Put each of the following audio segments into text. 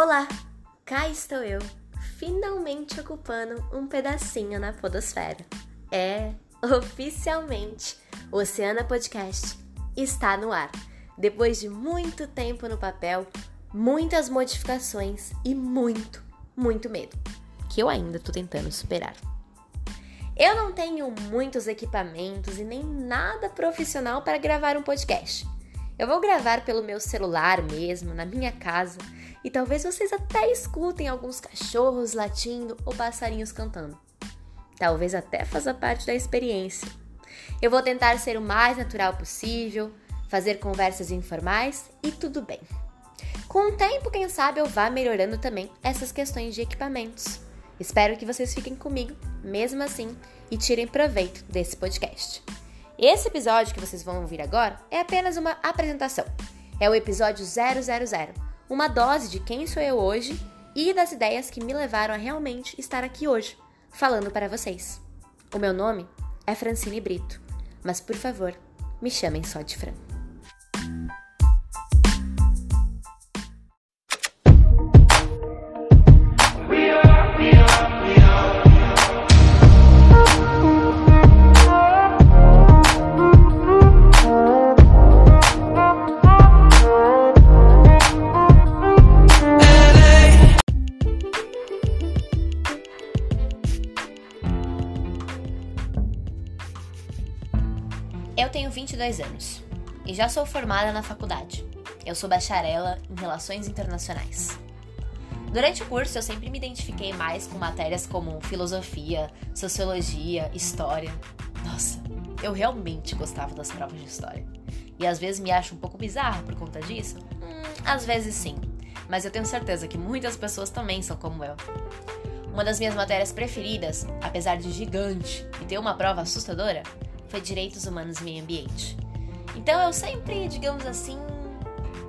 Olá, cá estou eu, finalmente ocupando um pedacinho na Podosfera. É, oficialmente, o Oceana Podcast está no ar. Depois de muito tempo no papel, muitas modificações e muito, muito medo, que eu ainda tô tentando superar. Eu não tenho muitos equipamentos e nem nada profissional para gravar um podcast. Eu vou gravar pelo meu celular mesmo, na minha casa, e talvez vocês até escutem alguns cachorros latindo ou passarinhos cantando. Talvez até faça parte da experiência. Eu vou tentar ser o mais natural possível, fazer conversas informais e tudo bem. Com o tempo, quem sabe eu vá melhorando também essas questões de equipamentos. Espero que vocês fiquem comigo, mesmo assim, e tirem proveito desse podcast. Esse episódio que vocês vão ouvir agora é apenas uma apresentação. É o episódio 000, uma dose de quem sou eu hoje e das ideias que me levaram a realmente estar aqui hoje, falando para vocês. O meu nome é Francine Brito, mas por favor, me chamem só de Fran. Eu tenho 22 anos e já sou formada na faculdade. Eu sou bacharela em Relações Internacionais. Durante o curso, eu sempre me identifiquei mais com matérias como filosofia, sociologia, história. Nossa, eu realmente gostava das provas de história. E às vezes me acho um pouco bizarra por conta disso? Hum, às vezes sim, mas eu tenho certeza que muitas pessoas também são como eu. Uma das minhas matérias preferidas, apesar de gigante e ter uma prova assustadora, foi Direitos Humanos e Meio Ambiente. Então eu sempre, digamos assim,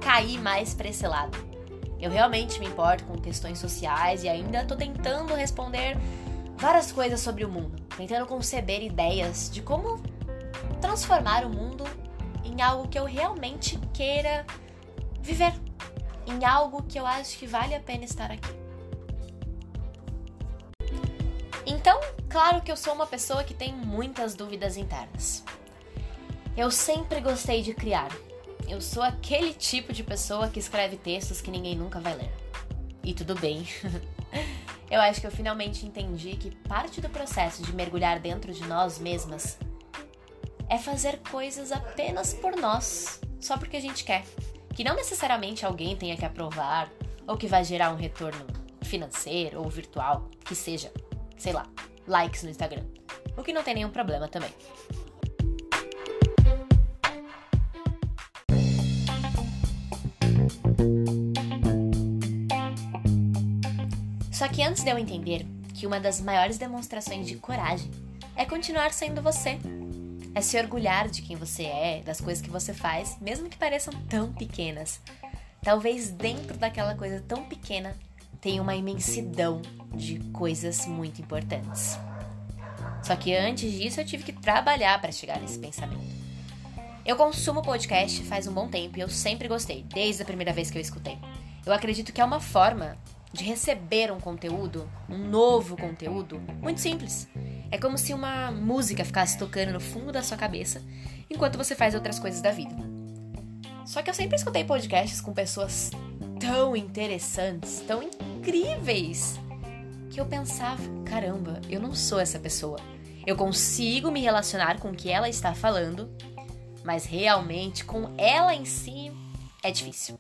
caí mais para esse lado. Eu realmente me importo com questões sociais e ainda estou tentando responder várias coisas sobre o mundo, tentando conceber ideias de como transformar o mundo em algo que eu realmente queira viver, em algo que eu acho que vale a pena estar aqui. Então, claro que eu sou uma pessoa que tem muitas dúvidas internas. Eu sempre gostei de criar. Eu sou aquele tipo de pessoa que escreve textos que ninguém nunca vai ler. E tudo bem. eu acho que eu finalmente entendi que parte do processo de mergulhar dentro de nós mesmas é fazer coisas apenas por nós, só porque a gente quer. Que não necessariamente alguém tenha que aprovar ou que vai gerar um retorno financeiro ou virtual, que seja, sei lá, likes no Instagram. O que não tem nenhum problema também. Só que antes de eu entender que uma das maiores demonstrações de coragem é continuar sendo você, é se orgulhar de quem você é, das coisas que você faz, mesmo que pareçam tão pequenas. Talvez dentro daquela coisa tão pequena tenha uma imensidão de coisas muito importantes. Só que antes disso eu tive que trabalhar para chegar nesse pensamento. Eu consumo podcast faz um bom tempo e eu sempre gostei, desde a primeira vez que eu escutei. Eu acredito que é uma forma de receber um conteúdo, um novo conteúdo, muito simples. É como se uma música ficasse tocando no fundo da sua cabeça enquanto você faz outras coisas da vida. Só que eu sempre escutei podcasts com pessoas tão interessantes, tão incríveis, que eu pensava: caramba, eu não sou essa pessoa. Eu consigo me relacionar com o que ela está falando, mas realmente com ela em si é difícil.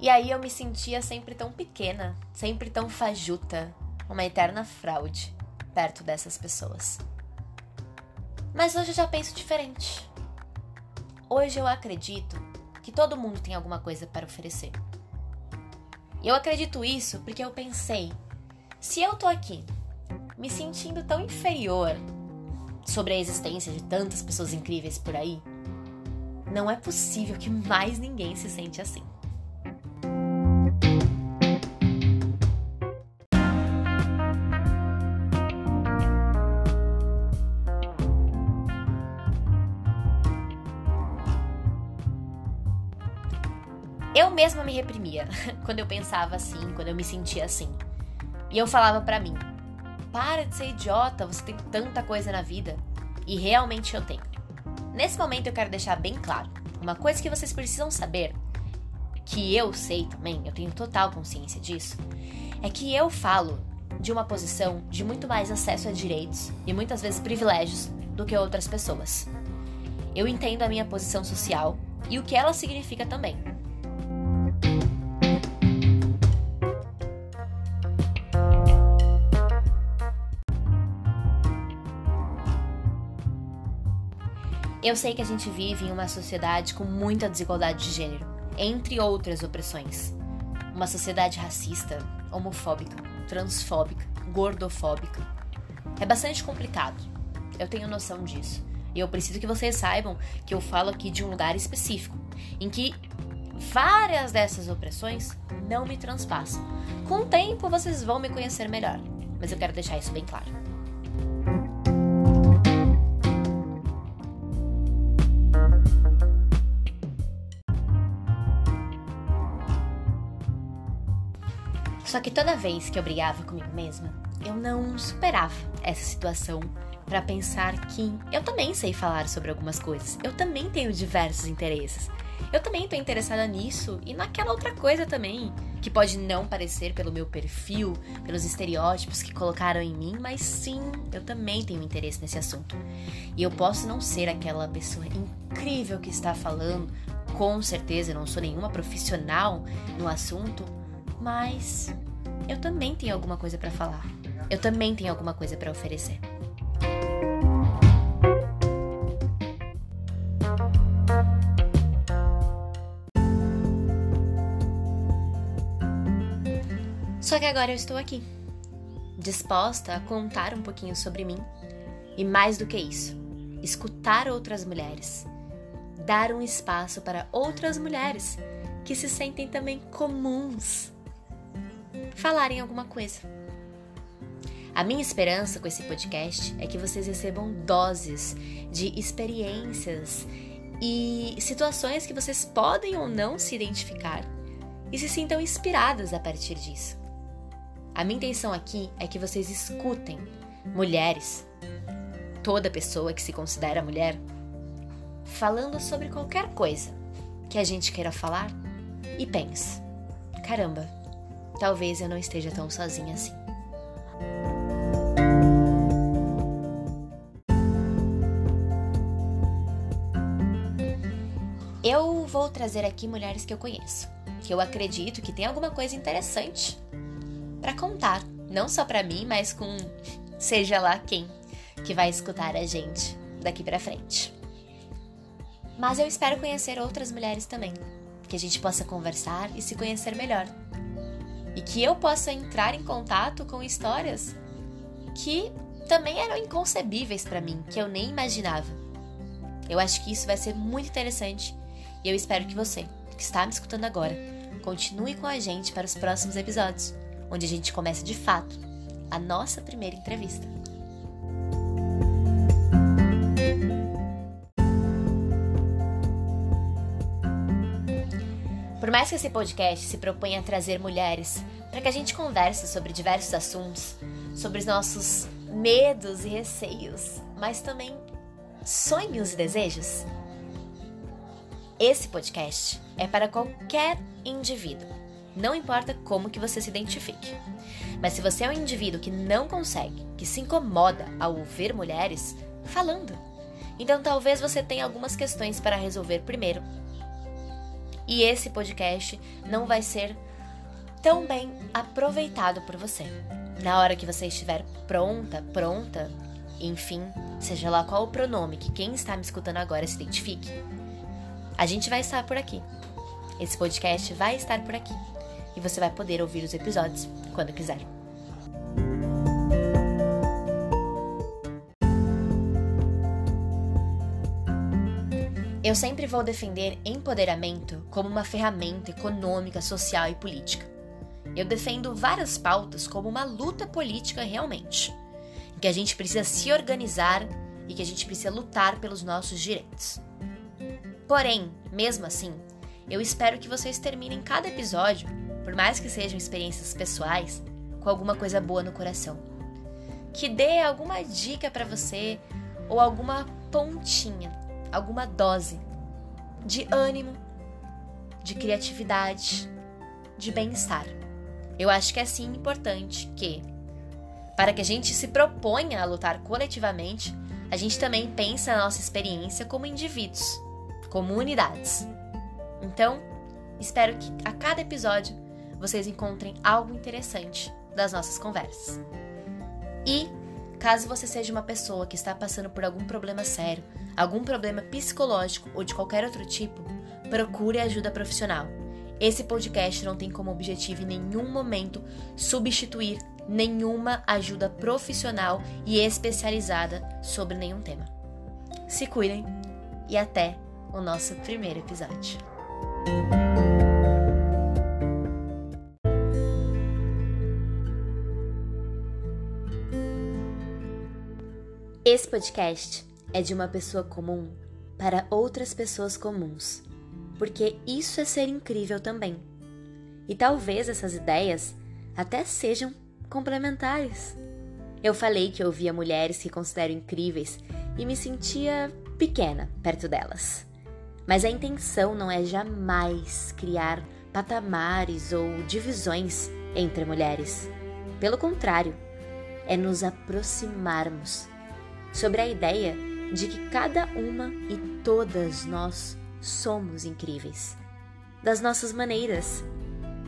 E aí eu me sentia sempre tão pequena, sempre tão fajuta, uma eterna fraude perto dessas pessoas. Mas hoje eu já penso diferente. Hoje eu acredito que todo mundo tem alguma coisa para oferecer. E eu acredito isso porque eu pensei: se eu tô aqui me sentindo tão inferior sobre a existência de tantas pessoas incríveis por aí, não é possível que mais ninguém se sente assim. Mesma me reprimia quando eu pensava assim, quando eu me sentia assim. E eu falava para mim: para de ser idiota, você tem tanta coisa na vida. E realmente eu tenho. Nesse momento eu quero deixar bem claro: uma coisa que vocês precisam saber, que eu sei também, eu tenho total consciência disso, é que eu falo de uma posição de muito mais acesso a direitos e muitas vezes privilégios do que outras pessoas. Eu entendo a minha posição social e o que ela significa também. Eu sei que a gente vive em uma sociedade com muita desigualdade de gênero, entre outras opressões. Uma sociedade racista, homofóbica, transfóbica, gordofóbica. É bastante complicado. Eu tenho noção disso. E eu preciso que vocês saibam que eu falo aqui de um lugar específico, em que várias dessas opressões não me transpassam. Com o tempo vocês vão me conhecer melhor, mas eu quero deixar isso bem claro. Só que toda vez que eu brigava comigo mesma, eu não superava essa situação para pensar que eu também sei falar sobre algumas coisas. Eu também tenho diversos interesses. Eu também estou interessada nisso e naquela outra coisa também, que pode não parecer pelo meu perfil, pelos estereótipos que colocaram em mim, mas sim, eu também tenho interesse nesse assunto. E eu posso não ser aquela pessoa incrível que está falando, com certeza eu não sou nenhuma profissional no assunto, mas eu também tenho alguma coisa para falar. Eu também tenho alguma coisa para oferecer. Só que agora eu estou aqui, disposta a contar um pouquinho sobre mim e mais do que isso, escutar outras mulheres, dar um espaço para outras mulheres que se sentem também comuns falarem alguma coisa. A minha esperança com esse podcast é que vocês recebam doses de experiências e situações que vocês podem ou não se identificar e se sintam inspiradas a partir disso. A minha intenção aqui é que vocês escutem mulheres, toda pessoa que se considera mulher, falando sobre qualquer coisa que a gente queira falar e pense: caramba, talvez eu não esteja tão sozinha assim. Eu vou trazer aqui mulheres que eu conheço, que eu acredito que tem alguma coisa interessante para contar, não só para mim, mas com seja lá quem que vai escutar a gente daqui para frente. Mas eu espero conhecer outras mulheres também, que a gente possa conversar e se conhecer melhor e que eu possa entrar em contato com histórias que também eram inconcebíveis para mim, que eu nem imaginava. Eu acho que isso vai ser muito interessante e eu espero que você, que está me escutando agora, continue com a gente para os próximos episódios, onde a gente começa de fato a nossa primeira entrevista. Mais que esse podcast se proponha a trazer mulheres para que a gente converse sobre diversos assuntos, sobre os nossos medos e receios, mas também sonhos e desejos, esse podcast é para qualquer indivíduo. Não importa como que você se identifique. Mas se você é um indivíduo que não consegue, que se incomoda ao ouvir mulheres falando, então talvez você tenha algumas questões para resolver primeiro e esse podcast não vai ser tão bem aproveitado por você. Na hora que você estiver pronta, pronta, enfim, seja lá qual o pronome que quem está me escutando agora se identifique, a gente vai estar por aqui. Esse podcast vai estar por aqui e você vai poder ouvir os episódios quando quiser. Eu sempre vou defender empoderamento como uma ferramenta econômica, social e política. Eu defendo várias pautas como uma luta política realmente, em que a gente precisa se organizar e que a gente precisa lutar pelos nossos direitos. Porém, mesmo assim, eu espero que vocês terminem cada episódio, por mais que sejam experiências pessoais, com alguma coisa boa no coração. Que dê alguma dica para você ou alguma pontinha, alguma dose de ânimo, de criatividade, de bem-estar. Eu acho que é sim importante que, para que a gente se proponha a lutar coletivamente, a gente também pensa na nossa experiência como indivíduos, como unidades. Então, espero que a cada episódio vocês encontrem algo interessante das nossas conversas. E, caso você seja uma pessoa que está passando por algum problema sério, algum problema psicológico ou de qualquer outro tipo, procure ajuda profissional. Esse podcast não tem como objetivo em nenhum momento substituir nenhuma ajuda profissional e especializada sobre nenhum tema. Se cuidem e até o nosso primeiro episódio. Esse podcast é de uma pessoa comum para outras pessoas comuns, porque isso é ser incrível também. E talvez essas ideias até sejam complementares. Eu falei que eu via mulheres que considero incríveis e me sentia pequena perto delas. Mas a intenção não é jamais criar patamares ou divisões entre mulheres. Pelo contrário, é nos aproximarmos sobre a ideia de que cada uma e todas nós somos incríveis, das nossas maneiras,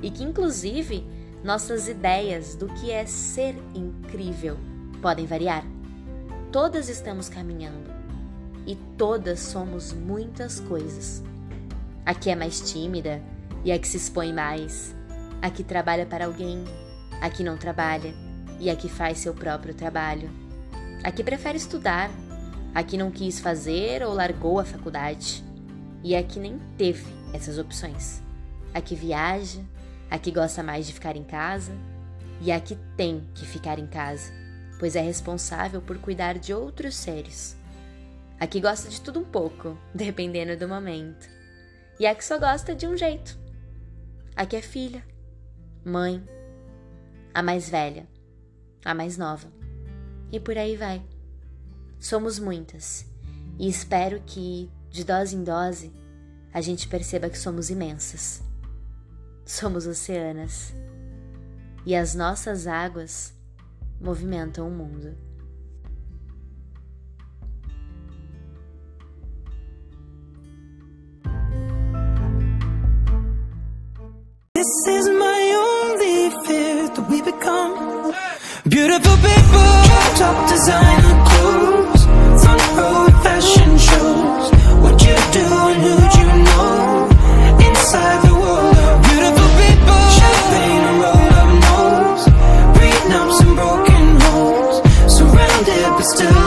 e que, inclusive, nossas ideias do que é ser incrível podem variar. Todas estamos caminhando e todas somos muitas coisas. A que é mais tímida e a que se expõe mais, a que trabalha para alguém, a que não trabalha e a que faz seu próprio trabalho, a que prefere estudar, a que não quis fazer ou largou a faculdade e a que nem teve essas opções, a que viaja, a que gosta mais de ficar em casa e a que tem que ficar em casa, pois é responsável por cuidar de outros seres. A que gosta de tudo um pouco, dependendo do momento. E a que só gosta de um jeito. A que é filha, mãe, a mais velha, a mais nova. E por aí vai. Somos muitas. E espero que, de dose em dose, a gente perceba que somos imensas somos oceanas e as nossas águas movimentam o mundo. This is my top designer clothes, front row fashion shows. What you do and who you know inside the world of beautiful people. Champagne and roll up nose, breathing up some broken holes, surrounded but still.